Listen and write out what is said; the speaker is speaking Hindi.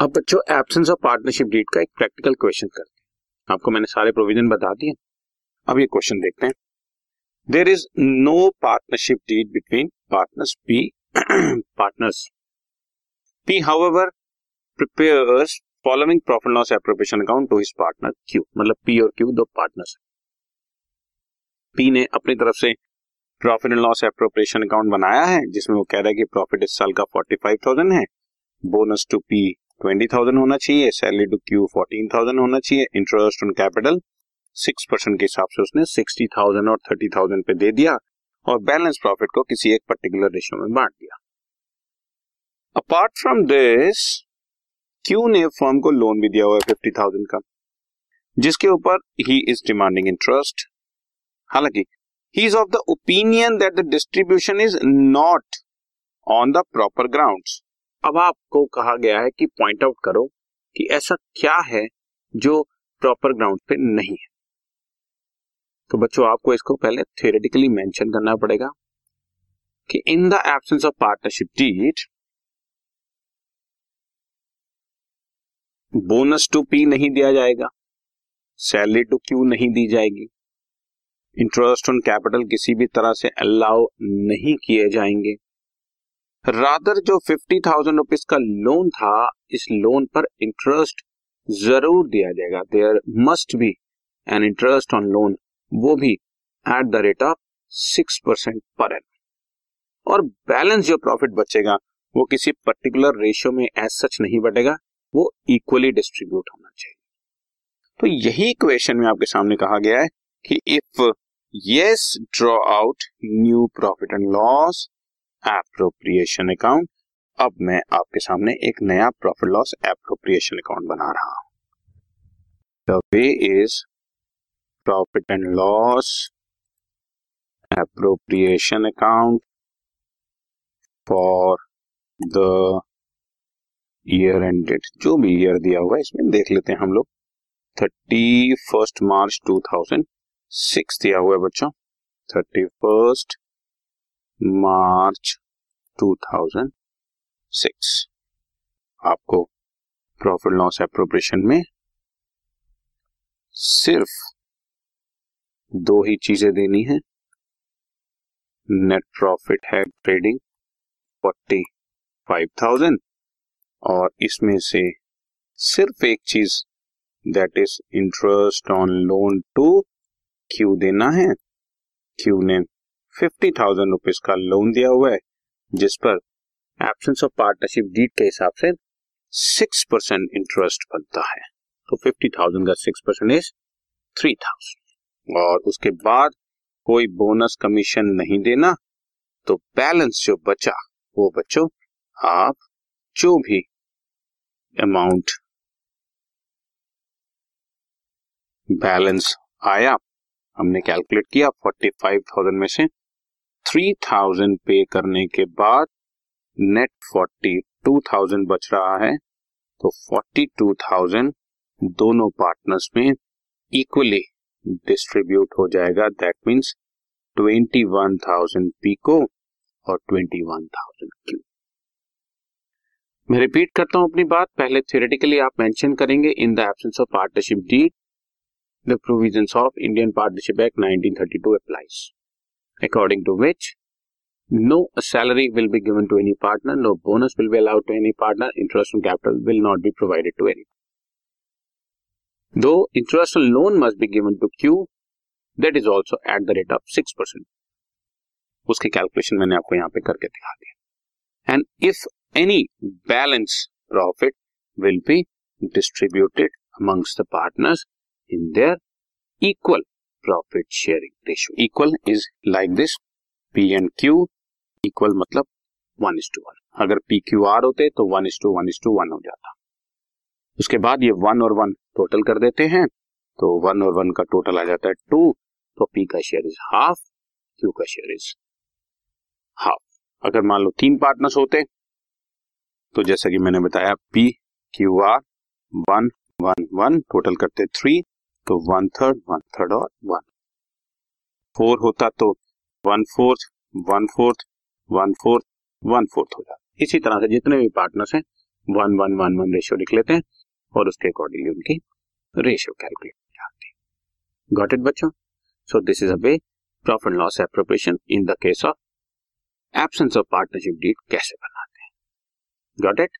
अब बच्चों एब्सेंस ऑफ़ पार्टनरशिप डीड का एक प्रैक्टिकल क्वेश्चन करते हैं। आपको मैंने सारे प्रोविज़न बता दिए। अब ये क्वेश्चन देखते हैं। There is no partnership deed between partners P partners P however prepares following profit loss appropriation account to his partner Q मतलब पी और क्यू दो पार्टनर्स पी ने अपनी तरफ़ से profit and loss appropriation account बनाया है, जिसमें वो कह रहा है कि प्रॉफिट इस साल का फोर्टी फाइव थाउज़ेंड है। Bonus to P twenty thousand होना चाहिए salary to Q fourteen thousand होना चाहिए interest on capital six percent के हिसाब से उसने सिक्सटी थाउज़ेंड और थर्टी थाउज़ेंड पे दे दिया और बैलेंस प्रॉफिट को किसी एक पर्टिकुलर रेशियो में बांट दिया। अपार्ट फ्रॉम दिस क्यू ने फर्म को लोन भी दिया हुआ है फिफ्टी थाउज़ेंड का? जिसके ऊपर ही इज़ डिमांडिंग इंटरेस्ट हालाँकि he is of the opinion that the distribution is not on the proper grounds अब आपको कहा गया है कि पॉइंट आउट करो कि ऐसा क्या है जो प्रॉपर ग्राउंड पे नहीं है। तो बच्चों, आपको इसको पहले थियोरेटिकली मेंशन करना पड़ेगा कि in the absence of partnership deed bonus to P नहीं दिया जाएगा सैलरी टू क्यू नहीं दी जाएगी इंटरेस्ट ऑन कैपिटल किसी भी तरह से अलाउ नहीं किए जाएँगे। रादर जो फिफ्टी थाउज़ेंड रुपीज़ का लोन था, इस लोन पर इंटरेस्ट ज़रूर दिया जाएगा। There must be an interest on loan वो भी at the rate of six percent per annum और बैलेंस जो प्रॉफिट बचेगा, वो किसी पर्टिकुलर रेशियो में एज सच नहीं बटेगा, वो इक्वली डिस्ट्रीब्यूट होना चाहिए। तो यही क्वेश्चन में आपके सामने कहा गया है कि if yes draw out new profit and loss appropriation account अब मैं आपके सामने एक नया प्रॉफिट लॉस एप्रोप्रिएशन अकाउंट बना रहा हूँ। The way is profit and loss appropriation account for the year end date जो भी ईयर दिया हुआ है, इसमें देख लेते हैं हम लोग। Thirty first March two thousand six दिया हुआ है बच्चों। थर्टी फ़र्स्ट मार्च 2006 आपको प्रॉफिट लॉस एप्रोप्रिएशन में सिर्फ़ दो ही चीज़ें देनी है। नेट प्रॉफिट है ट्रेडिंग फोर्टी फाइव थाउज़ेंड और इसमें से सिर्फ़ एक चीज़ that is interest on loan to Q देना है। क्यू ने फिफ्टी थाउज़ेंड रुपीज़ का लोन दिया हुआ है, जिस पर एब्सेंस ऑफ़ पार्टनरशिप डीड के हिसाब से सिक्स परसेंट इंटरेस्ट बनता है। तो फिफ्टी थाउज़ेंड का six percent is three thousand और उसके बाद कोई बोनस कमीशन नहीं देना तो बैलेंस जो बचा, वो बच्चों, आप जो भी अमाउंट बैलेंस आया, हमने कैलकुलेट किया फोर्टी फाइव थाउज़ेंड में से थ्री थाउज़ेंड पे करने के बाद नेट फोर्टी टू थाउज़ेंड बच रहा है तो फोर्टी टू थाउज़ेंड दोनों पार्टनर्स में इक्वली डिस्ट्रीब्यूट हो जाएगा। That means twenty one thousand P को और ट्वेंटी वन थाउज़ेंड क्यू मैं रिपीट करता हूँ अपनी बात। पहले थियोरेटिकली आप मेंशन करेंगे in the absence of partnership deed the provisions of Indian partnership act 1932 applies according to which no salary will be given to any partner, no bonus will be allowed to any partner, interest on capital will not be provided to any. Though interest on loan must be given to Q, that is also at the rate of six percent उसके कैलकुलेशन मैंने आपको यहां पे करके दिखा दिया and if any balance profit will be distributed amongst the partners in their equal profit sharing ratio equal is like this P and Q equal मतलब वन इज़ टू वन अगर पी क्यू आर होते तो one is to one is to one हो जाता। उसके बाद ये वन और वन टोटल कर देते हैं तो वन और वन का टोटल आ जाता है टू तो पी का शेयर इज़ हाफ़ क्यू का शेयर इज़ हाफ़ अगर मान लो तीन पार्टनर्स होते तो जैसा कि मैंने बताया P Q R one one one total करते थ्री तो वन थर्ड वन थर्ड और वन. फोर होता तो one fourth one fourth one fourth one fourth हो जाता. इसी तरह से जितने भी पार्टनर्स हैं, one one one one ratio लिख लेते हैं और उसके अकॉर्डिंगली उनकी रेशियो कैलकुलेट जाती है. गॉट इट बच्चों? So this is a way profit loss appropriation in the case of absence of partnership deed कैसे बनाते हैं? Got it